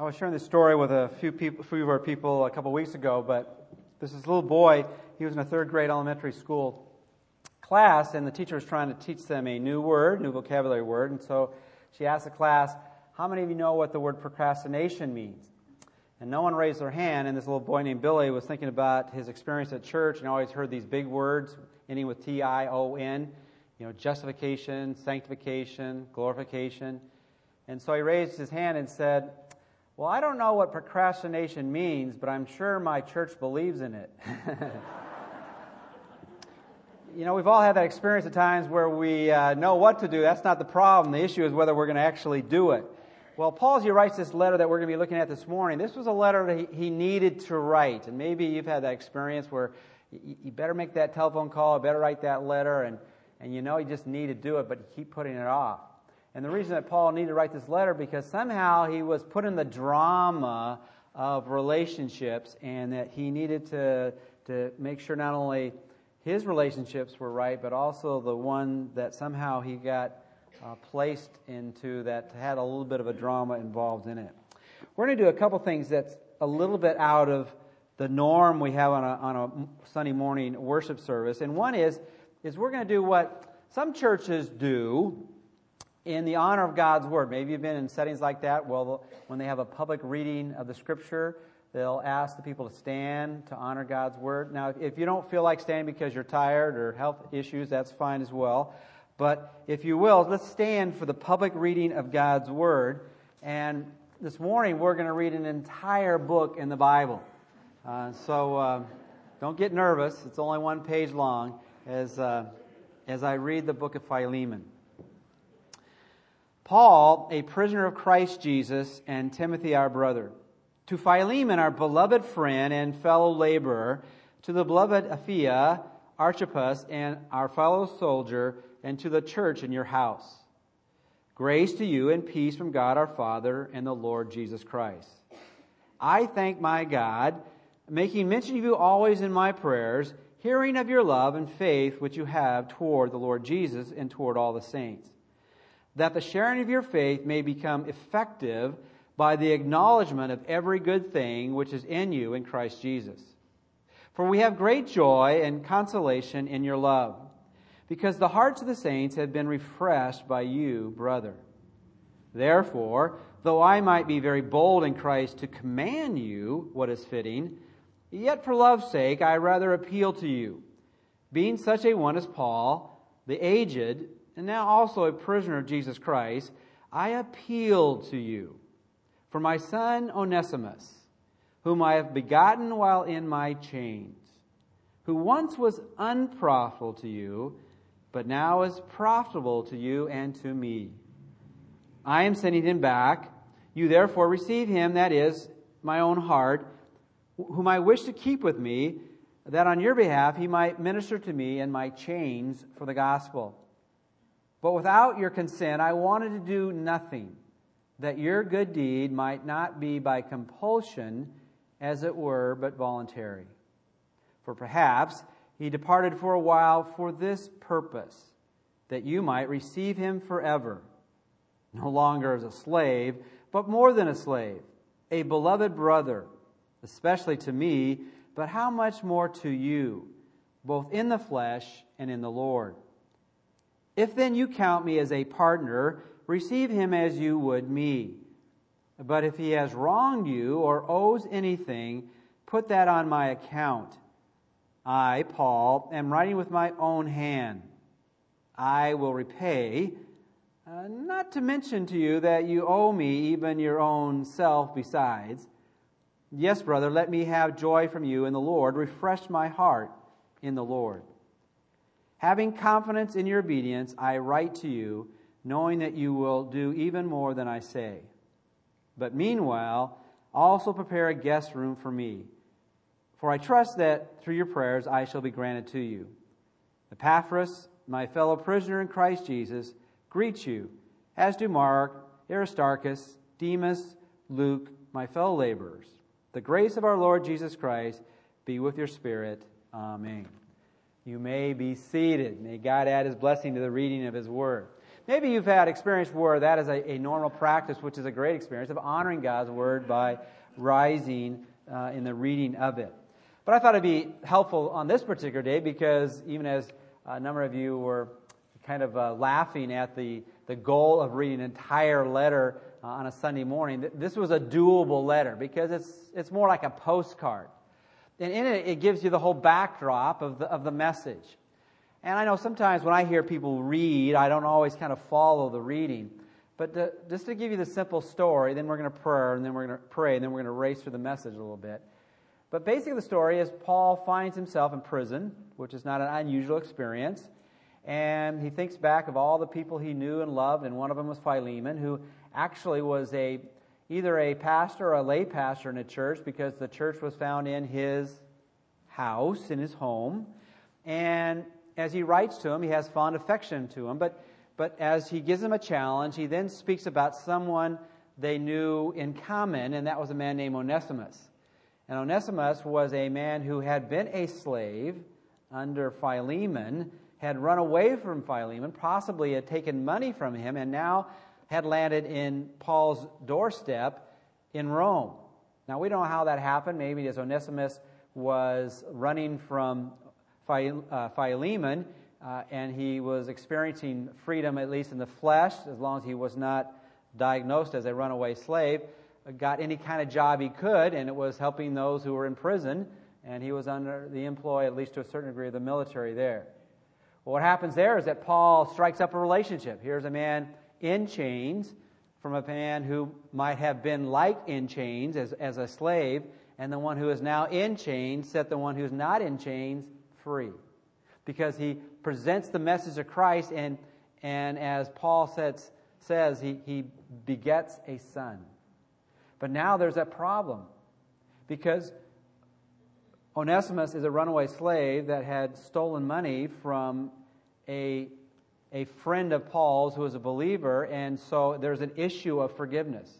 I was sharing this story with a few people, few of our people a couple weeks ago, but this is a little boy. He was in a third grade elementary school class, and the teacher was trying to teach them a new word, new vocabulary word. And so she asked the class, "How many of you know what the word procrastination means?" And no one raised their hand. And this little boy named Billy was thinking about his experience at church and always heard these big words ending with T I O N, you know, justification, sanctification, glorification. And so he raised his hand and said, Well, I don't know what procrastination means, but I'm sure my church believes in it. you know, we've all had that experience at times where we uh, know what to do. That's not the problem. The issue is whether we're going to actually do it. Well, Paul, as he writes this letter that we're going to be looking at this morning, this was a letter that he needed to write. And maybe you've had that experience where you better make that telephone call, better write that letter, and, and you know you just need to do it, but you keep putting it off. And the reason that Paul needed to write this letter because somehow he was put in the drama of relationships and that he needed to, to make sure not only his relationships were right, but also the one that somehow he got uh, placed into that had a little bit of a drama involved in it. We're going to do a couple things that's a little bit out of the norm we have on a, on a Sunday morning worship service. And one is, is we're going to do what some churches do in the honor of God's Word. Maybe you've been in settings like that. Well, when they have a public reading of the Scripture, they'll ask the people to stand to honor God's Word. Now, if you don't feel like standing because you're tired or health issues, that's fine as well. But if you will, let's stand for the public reading of God's Word. And this morning, we're going to read an entire book in the Bible. Uh, so uh, don't get nervous. It's only one page long as, uh, as I read the book of Philemon. Paul, a prisoner of Christ Jesus, and Timothy, our brother. To Philemon, our beloved friend and fellow laborer, to the beloved Apphia, Archippus, and our fellow soldier, and to the church in your house. Grace to you and peace from God our Father and the Lord Jesus Christ. I thank my God, making mention of you always in my prayers, hearing of your love and faith which you have toward the Lord Jesus and toward all the saints that the sharing of your faith may become effective by the acknowledgement of every good thing which is in you in Christ Jesus. For we have great joy and consolation in your love, because the hearts of the saints have been refreshed by you, brother. Therefore, though I might be very bold in Christ to command you what is fitting, yet for love's sake I rather appeal to you, being such a one as Paul, the aged, and now also a prisoner of Jesus Christ, I appeal to you for my son Onesimus, whom I have begotten while in my chains, who once was unprofitable to you, but now is profitable to you and to me. I am sending him back. You therefore receive him, that is, my own heart, whom I wish to keep with me, that on your behalf he might minister to me in my chains for the gospel. But without your consent, I wanted to do nothing, that your good deed might not be by compulsion, as it were, but voluntary. For perhaps he departed for a while for this purpose, that you might receive him forever, no longer as a slave, but more than a slave, a beloved brother, especially to me, but how much more to you, both in the flesh and in the Lord. If then you count me as a partner, receive him as you would me. But if he has wronged you or owes anything, put that on my account. I, Paul, am writing with my own hand. I will repay, uh, not to mention to you that you owe me even your own self besides. Yes, brother, let me have joy from you in the Lord. Refresh my heart in the Lord. Having confidence in your obedience, I write to you, knowing that you will do even more than I say. But meanwhile, also prepare a guest room for me. For I trust that through your prayers I shall be granted to you. Epaphras, my fellow prisoner in Christ Jesus, greets you, as do Mark, Aristarchus, Demas, Luke, my fellow laborers. The grace of our Lord Jesus Christ be with your spirit. Amen. You may be seated. May God add his blessing to the reading of his word. maybe you've had experience where that is a, a normal practice, which is a great experience of honoring God's word by rising uh, in the reading of it. But I thought it'd be helpful on this particular day because even as a number of you were kind of uh, laughing at the, the goal of reading an entire letter uh, on a Sunday morning, this was a doable letter because it's, it's more like a postcard. And in it, it gives you the whole backdrop of the, of the message. And I know sometimes when I hear people read, I don't always kind of follow the reading. But to, just to give you the simple story, then we're going to pray, and then we're going to pray, and then we're going to race through the message a little bit. But basically, the story is Paul finds himself in prison, which is not an unusual experience. And he thinks back of all the people he knew and loved, and one of them was Philemon, who actually was a either a pastor or a lay pastor in a church because the church was found in his house, in his home. And as he writes to him, he has fond affection to him. But, but as he gives him a challenge, he then speaks about someone they knew in common, and that was a man named Onesimus. And Onesimus was a man who had been a slave under Philemon, had run away from Philemon, possibly had taken money from him, and now had landed in Paul's doorstep in Rome. Now, we don't know how that happened. Maybe as Onesimus was running from uh, Philemon, uh, and he was experiencing freedom, at least in the flesh, as long as he was not diagnosed as a runaway slave, got any kind of job he could, and it was helping those who were in prison, and he was under the employ, at least to a certain degree, of the military there. Well, what happens there is that Paul strikes up a relationship. Here's a man in chains from a man who might have been like in chains as, as a slave, and the one who is now in chains set the one who's not in chains free. Because he presents the message of Christ, and, and as Paul says, says he, he begets a son. But now there's a problem. Because Onesimus is a runaway slave that had stolen money from a, a friend of Paul's who was a believer, and so there's an issue of forgiveness.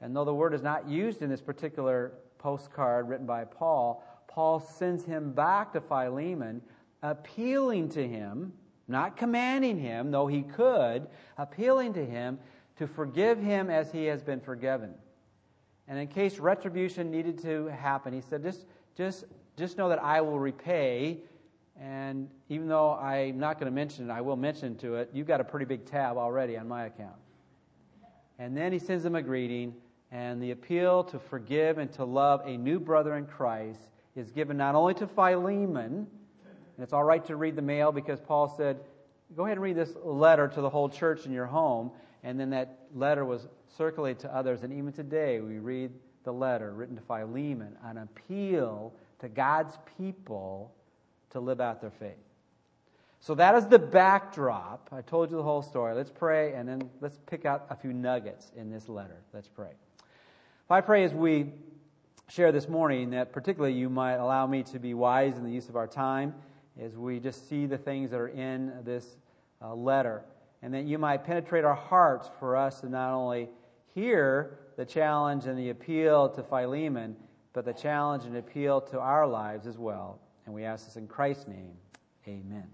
And though the word is not used in this particular postcard written by Paul, Paul sends him back to Philemon, appealing to him, not commanding him, though he could, appealing to him to forgive him as he has been forgiven. And in case retribution needed to happen, he said, just, just, just know that I will repay. And even though I'm not going to mention it, I will mention to it, you've got a pretty big tab already on my account. And then he sends him a greeting and the appeal to forgive and to love a new brother in Christ is given not only to Philemon, and it's all right to read the mail because Paul said, go ahead and read this letter to the whole church in your home. And then that letter was circulated to others. And even today, we read the letter written to Philemon, an appeal to God's people to live out their faith. So that is the backdrop. I told you the whole story. Let's pray, and then let's pick out a few nuggets in this letter. Let's pray. If I pray as we share this morning that particularly you might allow me to be wise in the use of our time as we just see the things that are in this uh, letter, and that you might penetrate our hearts for us to not only hear the challenge and the appeal to Philemon, but the challenge and appeal to our lives as well. And we ask this in Christ's name. Amen.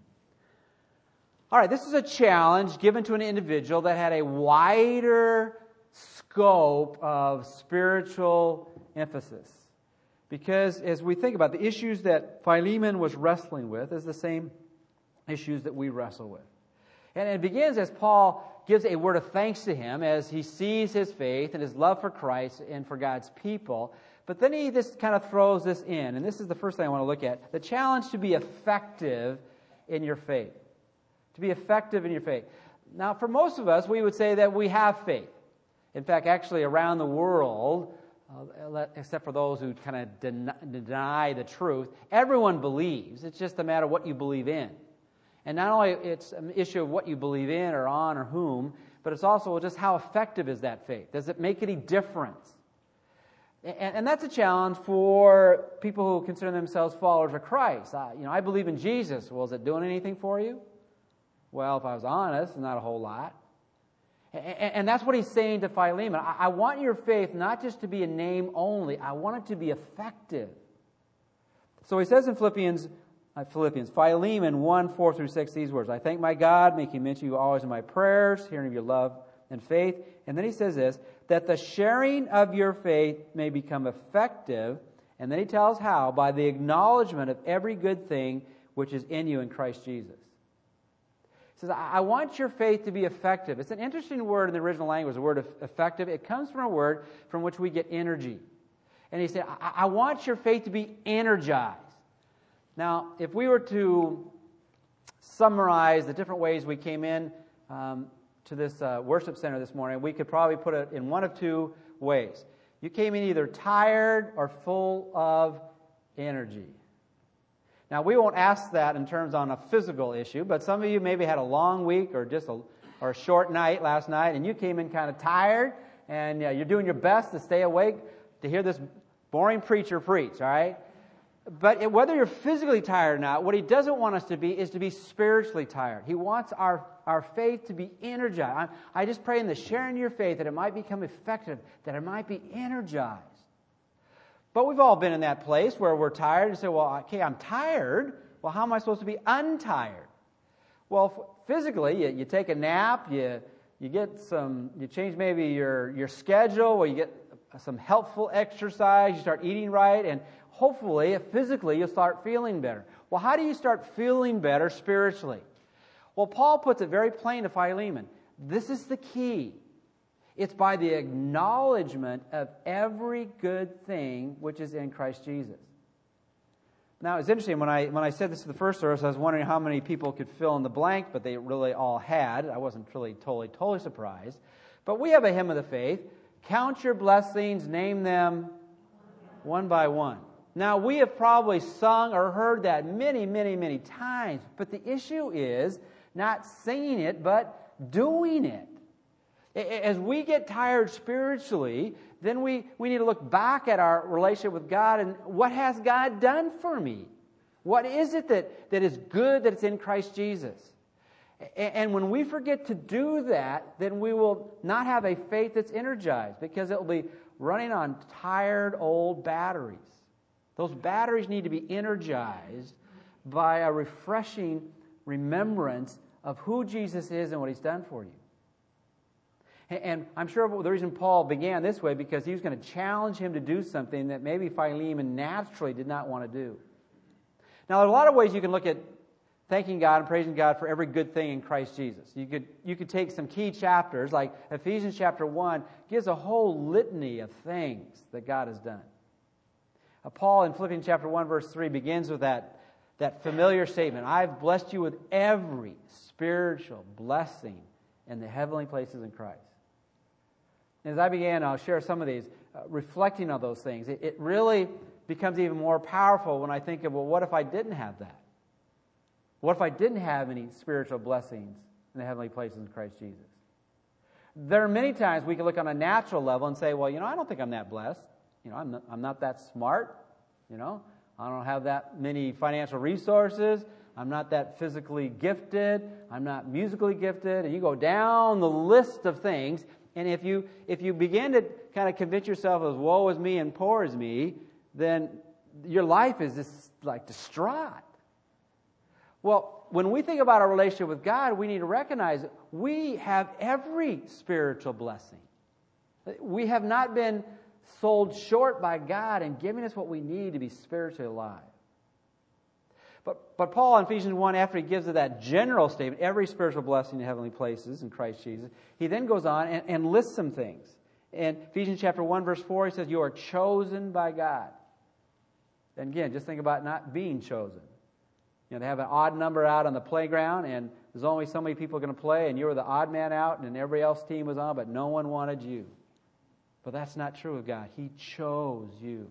All right, this is a challenge given to an individual that had a wider scope of spiritual emphasis. Because as we think about the issues that Philemon was wrestling with is the same issues that we wrestle with. And it begins as Paul gives a word of thanks to him as he sees his faith and his love for Christ and for God's people. But then he just kind of throws this in, and this is the first thing I want to look at the challenge to be effective in your faith. To be effective in your faith. Now, for most of us, we would say that we have faith. In fact, actually, around the world, uh, except for those who kind of deny, deny the truth, everyone believes. It's just a matter of what you believe in. And not only it's an issue of what you believe in or on or whom, but it's also just how effective is that faith? Does it make any difference? And, that's a challenge for people who consider themselves followers of Christ. I, you know, I believe in Jesus. Well, is it doing anything for you? Well, if I was honest, not a whole lot. And that's what he's saying to Philemon. I want your faith not just to be a name only, I want it to be effective. So he says in Philippians uh, Philippians. Philemon 1 4 through 6, these words I thank my God, making mention of you always in my prayers, hearing of your love and faith. And then he says this that the sharing of your faith may become effective. And then he tells how by the acknowledgement of every good thing which is in you in Christ Jesus. He says, I want your faith to be effective. It's an interesting word in the original language, the word effective. It comes from a word from which we get energy. And he said, I, I want your faith to be energized. Now, if we were to summarize the different ways we came in um, to this uh, worship center this morning, we could probably put it in one of two ways. You came in either tired or full of energy. Now, we won't ask that in terms on a physical issue, but some of you maybe had a long week or just a, or a short night last night, and you came in kind of tired, and you're doing your best to stay awake to hear this boring preacher preach, all right? But whether you're physically tired or not, what he doesn't want us to be is to be spiritually tired. He wants our, our faith to be energized. I, I just pray in the sharing your faith that it might become effective, that it might be energized. But we've all been in that place where we're tired and say, well, okay, I'm tired. Well, how am I supposed to be untired? Well, physically, you, you take a nap, you, you get some, you change maybe your, your schedule, or you get some helpful exercise, you start eating right, and hopefully, physically, you'll start feeling better. Well, how do you start feeling better spiritually? Well, Paul puts it very plain to Philemon. This is the key. It's by the acknowledgement of every good thing which is in Christ Jesus. Now, it's interesting, when I, when I said this to the first service, I was wondering how many people could fill in the blank, but they really all had. I wasn't really totally, totally surprised. But we have a hymn of the faith. Count your blessings, name them one by one. Now, we have probably sung or heard that many, many, many times, but the issue is not singing it, but doing it. As we get tired spiritually, then we, we need to look back at our relationship with God and what has God done for me? What is it that, that is good that it's in Christ Jesus? And when we forget to do that, then we will not have a faith that's energized because it will be running on tired old batteries. Those batteries need to be energized by a refreshing remembrance of who Jesus is and what he's done for you. And I'm sure the reason Paul began this way because he was going to challenge him to do something that maybe Philemon naturally did not want to do. Now, there are a lot of ways you can look at thanking God and praising God for every good thing in Christ Jesus. You could, you could take some key chapters, like Ephesians chapter 1 gives a whole litany of things that God has done. Uh, Paul in Philippians chapter 1, verse 3 begins with that, that familiar statement I've blessed you with every spiritual blessing in the heavenly places in Christ. As I began, I'll share some of these, uh, reflecting on those things. It, it really becomes even more powerful when I think of, well, what if I didn't have that? What if I didn't have any spiritual blessings in the heavenly places in Christ Jesus? There are many times we can look on a natural level and say, well, you know, I don't think I'm that blessed. You know, I'm not, I'm not that smart. You know, I don't have that many financial resources. I'm not that physically gifted. I'm not musically gifted. And you go down the list of things, and if you, if you begin to kind of convince yourself as woe is me and poor is me, then your life is just like distraught. Well, when we think about our relationship with God, we need to recognize that we have every spiritual blessing. We have not been sold short by God and giving us what we need to be spiritually alive. But, but Paul in Ephesians 1, after he gives that general statement, every spiritual blessing in heavenly places in Christ Jesus, he then goes on and, and lists some things. In Ephesians chapter 1, verse 4, he says, You are chosen by God. And again, just think about not being chosen. You know, they have an odd number out on the playground, and there's only so many people going to play, and you were the odd man out, and everybody else's team was on, but no one wanted you. But that's not true of God. He chose you.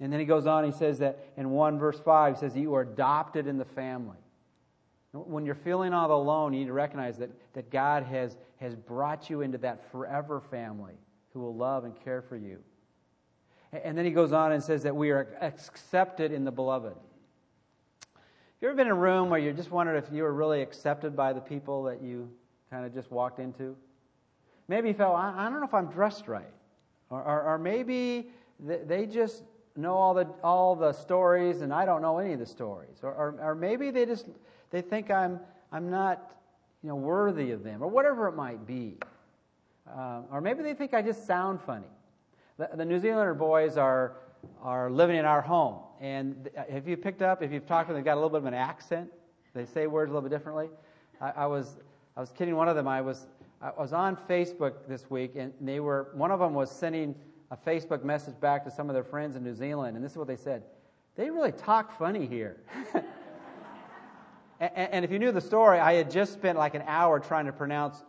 And then he goes on, he says that in 1 verse 5, he says, You are adopted in the family. When you're feeling all alone, you need to recognize that, that God has, has brought you into that forever family who will love and care for you. And then he goes on and says that we are accepted in the beloved. You ever been in a room where you just wondered if you were really accepted by the people that you kind of just walked into? Maybe you felt, I, I don't know if I'm dressed right. Or, or, or maybe they just know all the all the stories and I don't know any of the stories. Or, or, or maybe they just they think I'm I'm not you know worthy of them or whatever it might be. Uh, or maybe they think I just sound funny. The, the New Zealander boys are are living in our home, and uh, have you picked up? If you've talked to them, they've got a little bit of an accent. They say words a little bit differently. I, I was I was kidding one of them. I was I was on Facebook this week, and they were one of them was sending a Facebook message back to some of their friends in New Zealand, and this is what they said: They really talk funny here. and, and if you knew the story, I had just spent like an hour trying to pronounce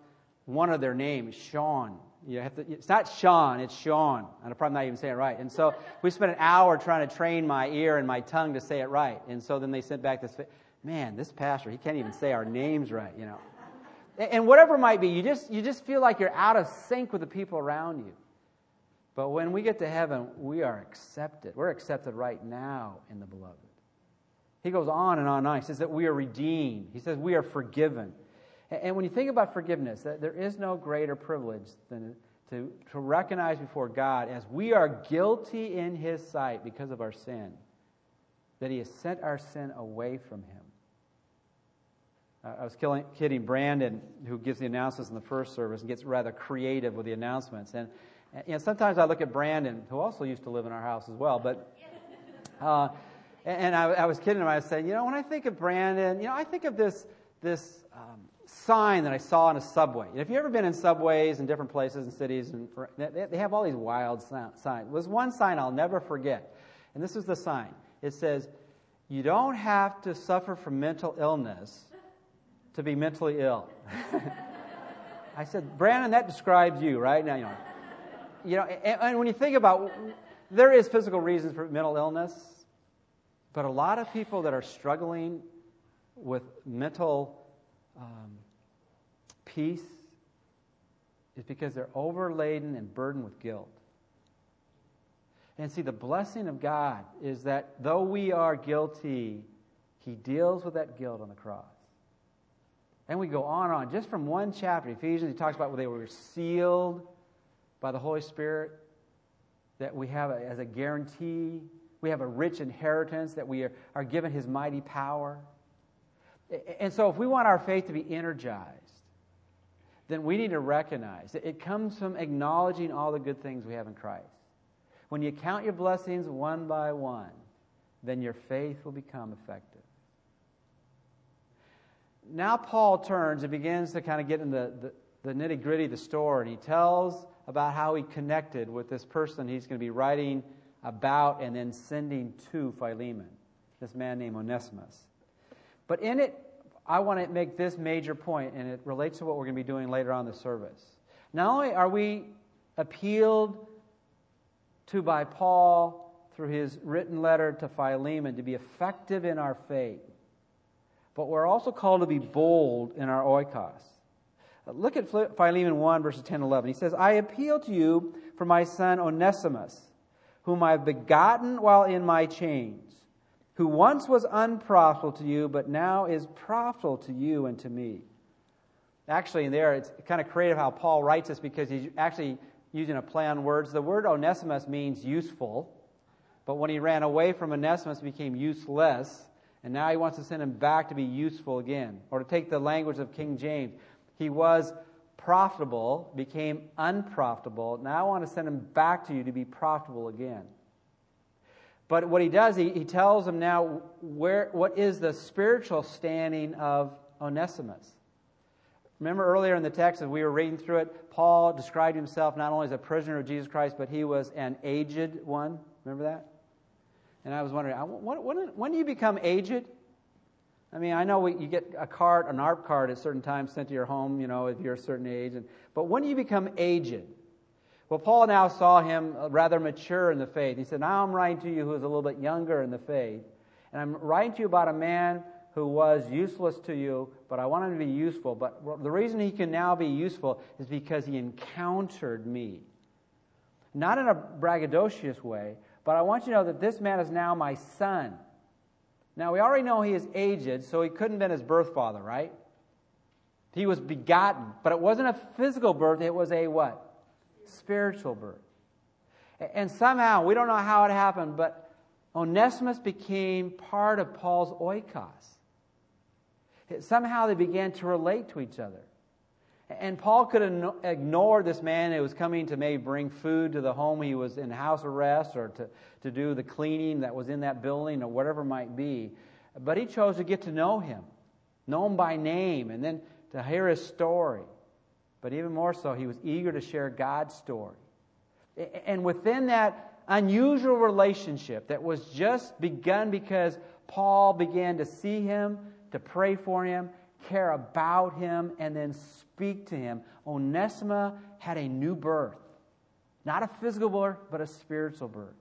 one of their names, Sean. You have to, it's not Sean, it's Sean. And I'm probably not even saying it right. And so we spent an hour trying to train my ear and my tongue to say it right. And so then they sent back this, man, this pastor, he can't even say our names right, you know. And whatever it might be, you just, you just feel like you're out of sync with the people around you. But when we get to heaven, we are accepted. We're accepted right now in the beloved. He goes on and on and on. He says that we are redeemed. He says we are forgiven. And when you think about forgiveness, there is no greater privilege than to, to recognize before God as we are guilty in His sight because of our sin, that He has sent our sin away from Him. I was killing, kidding Brandon, who gives the announcements in the first service and gets rather creative with the announcements. And you know, sometimes I look at Brandon, who also used to live in our house as well, but uh, and I, I, was kidding him. I was saying, you know, when I think of Brandon, you know, I think of this this um, sign that I saw in a subway. And If you've ever been in subways in different places and cities, and they have all these wild signs. There was one sign I'll never forget, and this is the sign. It says, "You don't have to suffer from mental illness to be mentally ill." I said, Brandon, that describes you, right? Now, you know, you know, and, and when you think about, there is physical reasons for mental illness, but a lot of people that are struggling with mental um, peace is because they're overladen and burdened with guilt. And see, the blessing of God is that though we are guilty, He deals with that guilt on the cross. And we go on and on. Just from one chapter, Ephesians, he talks about where they were sealed by the Holy Spirit, that we have a, as a guarantee. We have a rich inheritance, that we are, are given His mighty power. And so, if we want our faith to be energized, then we need to recognize that it comes from acknowledging all the good things we have in Christ. When you count your blessings one by one, then your faith will become effective. Now, Paul turns and begins to kind of get in the, the, the nitty gritty of the story, and he tells about how he connected with this person he's going to be writing about and then sending to Philemon, this man named Onesimus. But in it, I want to make this major point, and it relates to what we're going to be doing later on the service. Not only are we appealed to by Paul through his written letter to Philemon to be effective in our faith, but we're also called to be bold in our oikos. Look at Philemon 1, verses 10 and 11. He says, I appeal to you for my son Onesimus, whom I have begotten while in my chains, who once was unprofitable to you, but now is profitable to you and to me. Actually, in there, it's kind of creative how Paul writes this because he's actually using a play on words. The word Onesimus means useful, but when he ran away from Onesimus, became useless, and now he wants to send him back to be useful again. Or to take the language of King James, he was profitable, became unprofitable. Now I want to send him back to you to be profitable again. But what he does, he, he tells him now where, what is the spiritual standing of Onesimus. Remember earlier in the text, as we were reading through it, Paul described himself not only as a prisoner of Jesus Christ, but he was an aged one. Remember that? And I was wondering, when, when, when do you become aged? I mean, I know we, you get a card, an ARP card at certain times sent to your home, you know, if you're a certain age. And, but when do you become aged? Well, Paul now saw him uh, rather mature in the faith. He said, Now I'm writing to you who is a little bit younger in the faith. And I'm writing to you about a man who was useless to you, but I want him to be useful. But the reason he can now be useful is because he encountered me. Not in a braggadocious way, but I want you to know that this man is now my son. Now, we already know he is aged, so he couldn't have been his birth father, right? He was begotten, but it wasn't a physical birth, it was a what? Spiritual birth. And somehow, we don't know how it happened, but Onesimus became part of Paul's oikos. Somehow they began to relate to each other. And Paul could ignore this man who was coming to maybe bring food to the home he was in house arrest or to, to do the cleaning that was in that building or whatever it might be. But he chose to get to know him, know him by name, and then to hear his story. But even more so, he was eager to share God's story. And within that unusual relationship that was just begun because Paul began to see him, to pray for him, care about him, and then speak to him, Onesimus had a new birth. Not a physical birth, but a spiritual birth.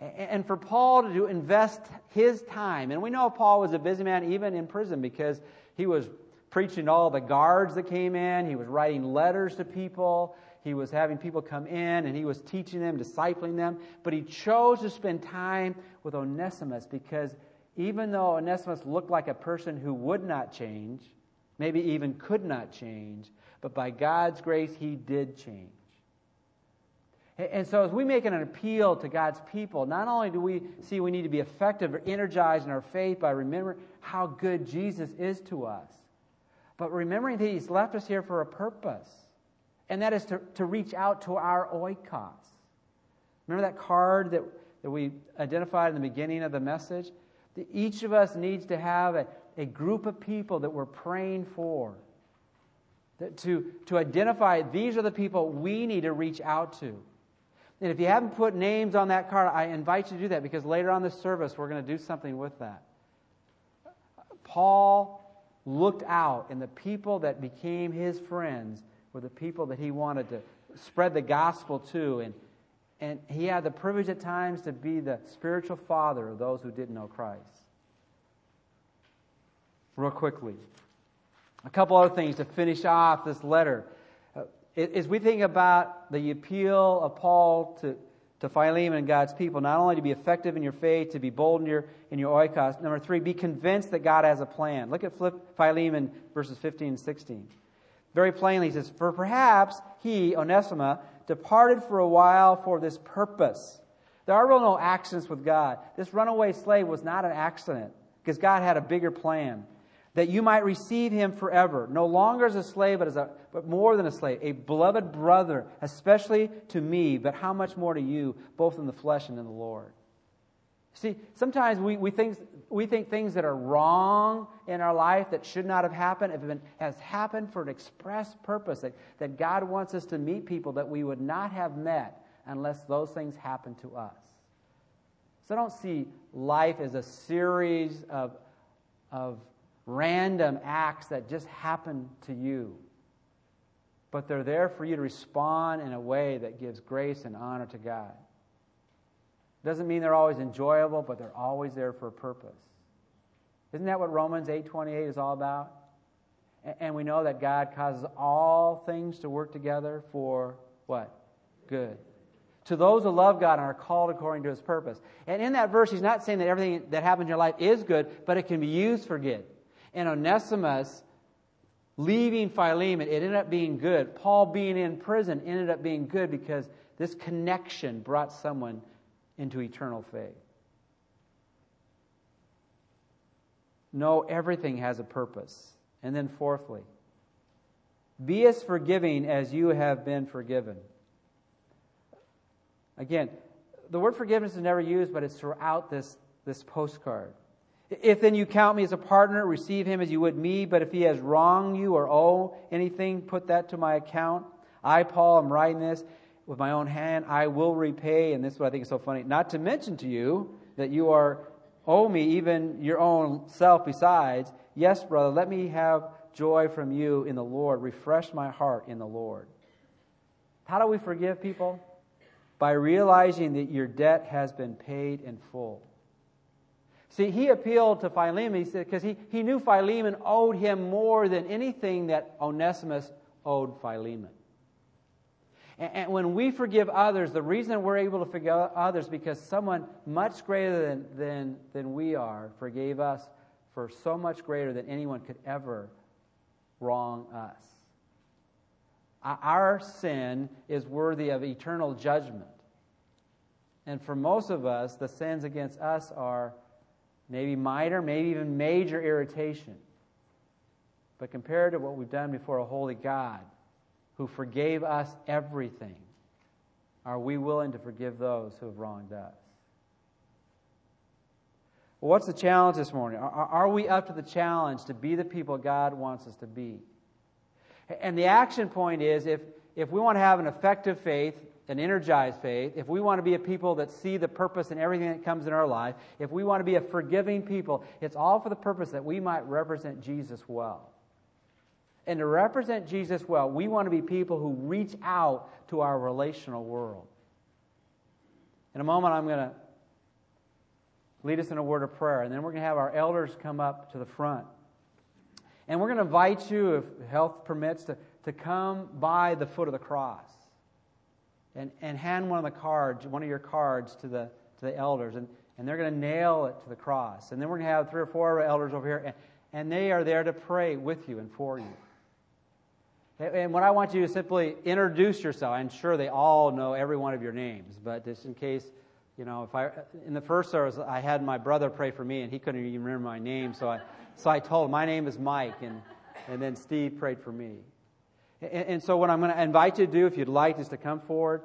And for Paul to invest his time, and we know Paul was a busy man even in prison because he was preaching to all the guards that came in, he was writing letters to people, he was having people come in, and he was teaching them, discipling them. But he chose to spend time with Onesimus because even though Onesimus looked like a person who would not change, maybe even could not change, but by God's grace, he did change. And so, as we make an appeal to God's people, not only do we see we need to be effective or energized in our faith by remembering how good Jesus is to us, but remembering that He's left us here for a purpose, and that is to, to reach out to our oikos. Remember that card that, that we identified in the beginning of the message? That each of us needs to have a, a group of people that we're praying for. That to, to identify these are the people we need to reach out to. And if you haven't put names on that card, I invite you to do that because later on this service, we're going to do something with that. Paul looked out, and the people that became his friends were the people that he wanted to spread the gospel to. And, and he had the privilege at times to be the spiritual father of those who didn't know Christ real quickly. A couple other things to finish off this letter. Uh, as we think about the appeal of Paul to, to Philemon and God's people, not only to be effective in your faith, to be bold in your, in your oikos. Number three, be convinced that God has a plan. Look at Philemon verses 15 and 16. Very plainly, he says, For perhaps he, Onesimus, departed for a while for this purpose. There are real no accidents with God. This runaway slave was not an accident because God had a bigger plan that you might receive him forever, no longer as a slave, but, as a, but more than a slave, a beloved brother, especially to me, but how much more to you, both in the flesh and in the Lord. See, sometimes we, we, think, we think things that are wrong in our life that should not have happened have been, has happened for an express purpose, that, that God wants us to meet people that we would not have met unless those things happened to us. So I don't see life as a series of, of random acts that just happen to you. But they're there for you to respond in a way that gives grace and honor to God. Doesn't mean they're always enjoyable, but they're always there for a purpose. Isn't that what Romans 8:28 is all about? And we know that God causes all things to work together for what? Good. To those who love God and are called according to his purpose. And in that verse, he's not saying that everything that happens in your life is good, but it can be used for good and Onesimus leaving Philemon, it ended up being good. Paul being in prison ended up being good because this connection brought someone into eternal faith. Know everything has a purpose. And then, fourthly, be as forgiving as you have been forgiven. Again, the word forgiveness is never used, but it's throughout this, this postcard. If then you count me as a partner, receive him as you would me. But if he has wronged you or owe anything, put that to my account. I, Paul, am writing this with my own hand. I will repay. And this is what I think is so funny. Not to mention to you that you are owe me even your own self besides. Yes, brother, let me have joy from you in the Lord. Refresh my heart in the Lord. How do we forgive people? By realizing that your debt has been paid in full. See, he appealed to Philemon he because he, he knew Philemon owed him more than anything that Onesimus owed Philemon. And, and when we forgive others, the reason we're able to forgive others because someone much greater than, than, than we are forgave us for so much greater than anyone could ever wrong us. Our sin is worthy of eternal judgment. And for most of us, the sins against us are maybe minor, maybe even major irritation. But compared to what we've done before a holy God who forgave us everything, are we willing to forgive those who have wronged us? Well, what's the challenge this morning? Are, are we up to the challenge to be the people God wants us to be? And the action point is if, if we want to have an effective faith, an energized faith, if we want to be a people that see the purpose in everything that comes in our life, if we want to be a forgiving people, it's all for the purpose that we might represent Jesus well. And to represent Jesus well, we want to be people who reach out to our relational world. In a moment, I'm going to lead us in a word of prayer, and then we're going to have our elders come up to the front. And we're going to invite you, if health permits, to, to come by the foot of the cross and, and hand one of the cards, one of your cards to the, to the elders. And, and they're going to nail it to the cross. And then we're going to have three or four elders over here, and, and they are there to pray with you and for you. And what I want you to simply introduce yourself. I'm sure they all know every one of your names, but just in case, you know, if I in the first service I had my brother pray for me and he couldn't even remember my name, so I so I told him my name is Mike, and and then Steve prayed for me. And, and so what I'm going to invite you to do, if you'd like, is to come forward,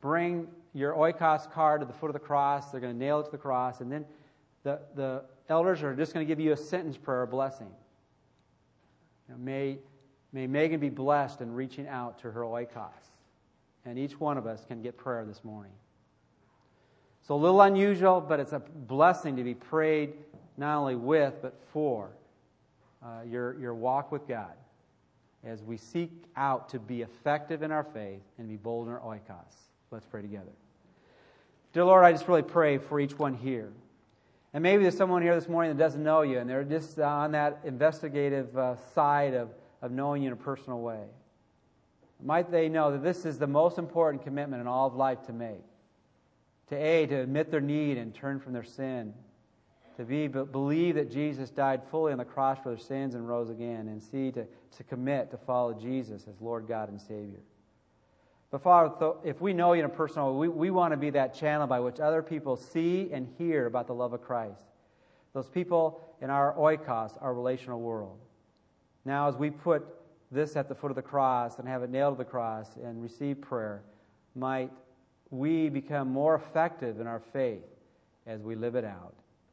bring your oikos card to the foot of the cross. They're going to nail it to the cross, and then the the elders are just going to give you a sentence prayer, a blessing. You know, may May Megan be blessed in reaching out to her oikos. And each one of us can get prayer this morning. So a little unusual, but it's a blessing to be prayed not only with, but for uh, your, your walk with God as we seek out to be effective in our faith and be bold in our oikos. Let's pray together. Dear Lord, I just really pray for each one here. And maybe there's someone here this morning that doesn't know you, and they're just on that investigative uh, side of of knowing you in a personal way. Might they know that this is the most important commitment in all of life to make? To A, to admit their need and turn from their sin. To B, believe that Jesus died fully on the cross for their sins and rose again. And C, to, to commit to follow Jesus as Lord God and Savior. But Father, if we know you in a personal way, we, we want to be that channel by which other people see and hear about the love of Christ. Those people in our oikos, our relational world. Now, as we put this at the foot of the cross and have it nailed to the cross and receive prayer, might we become more effective in our faith as we live it out.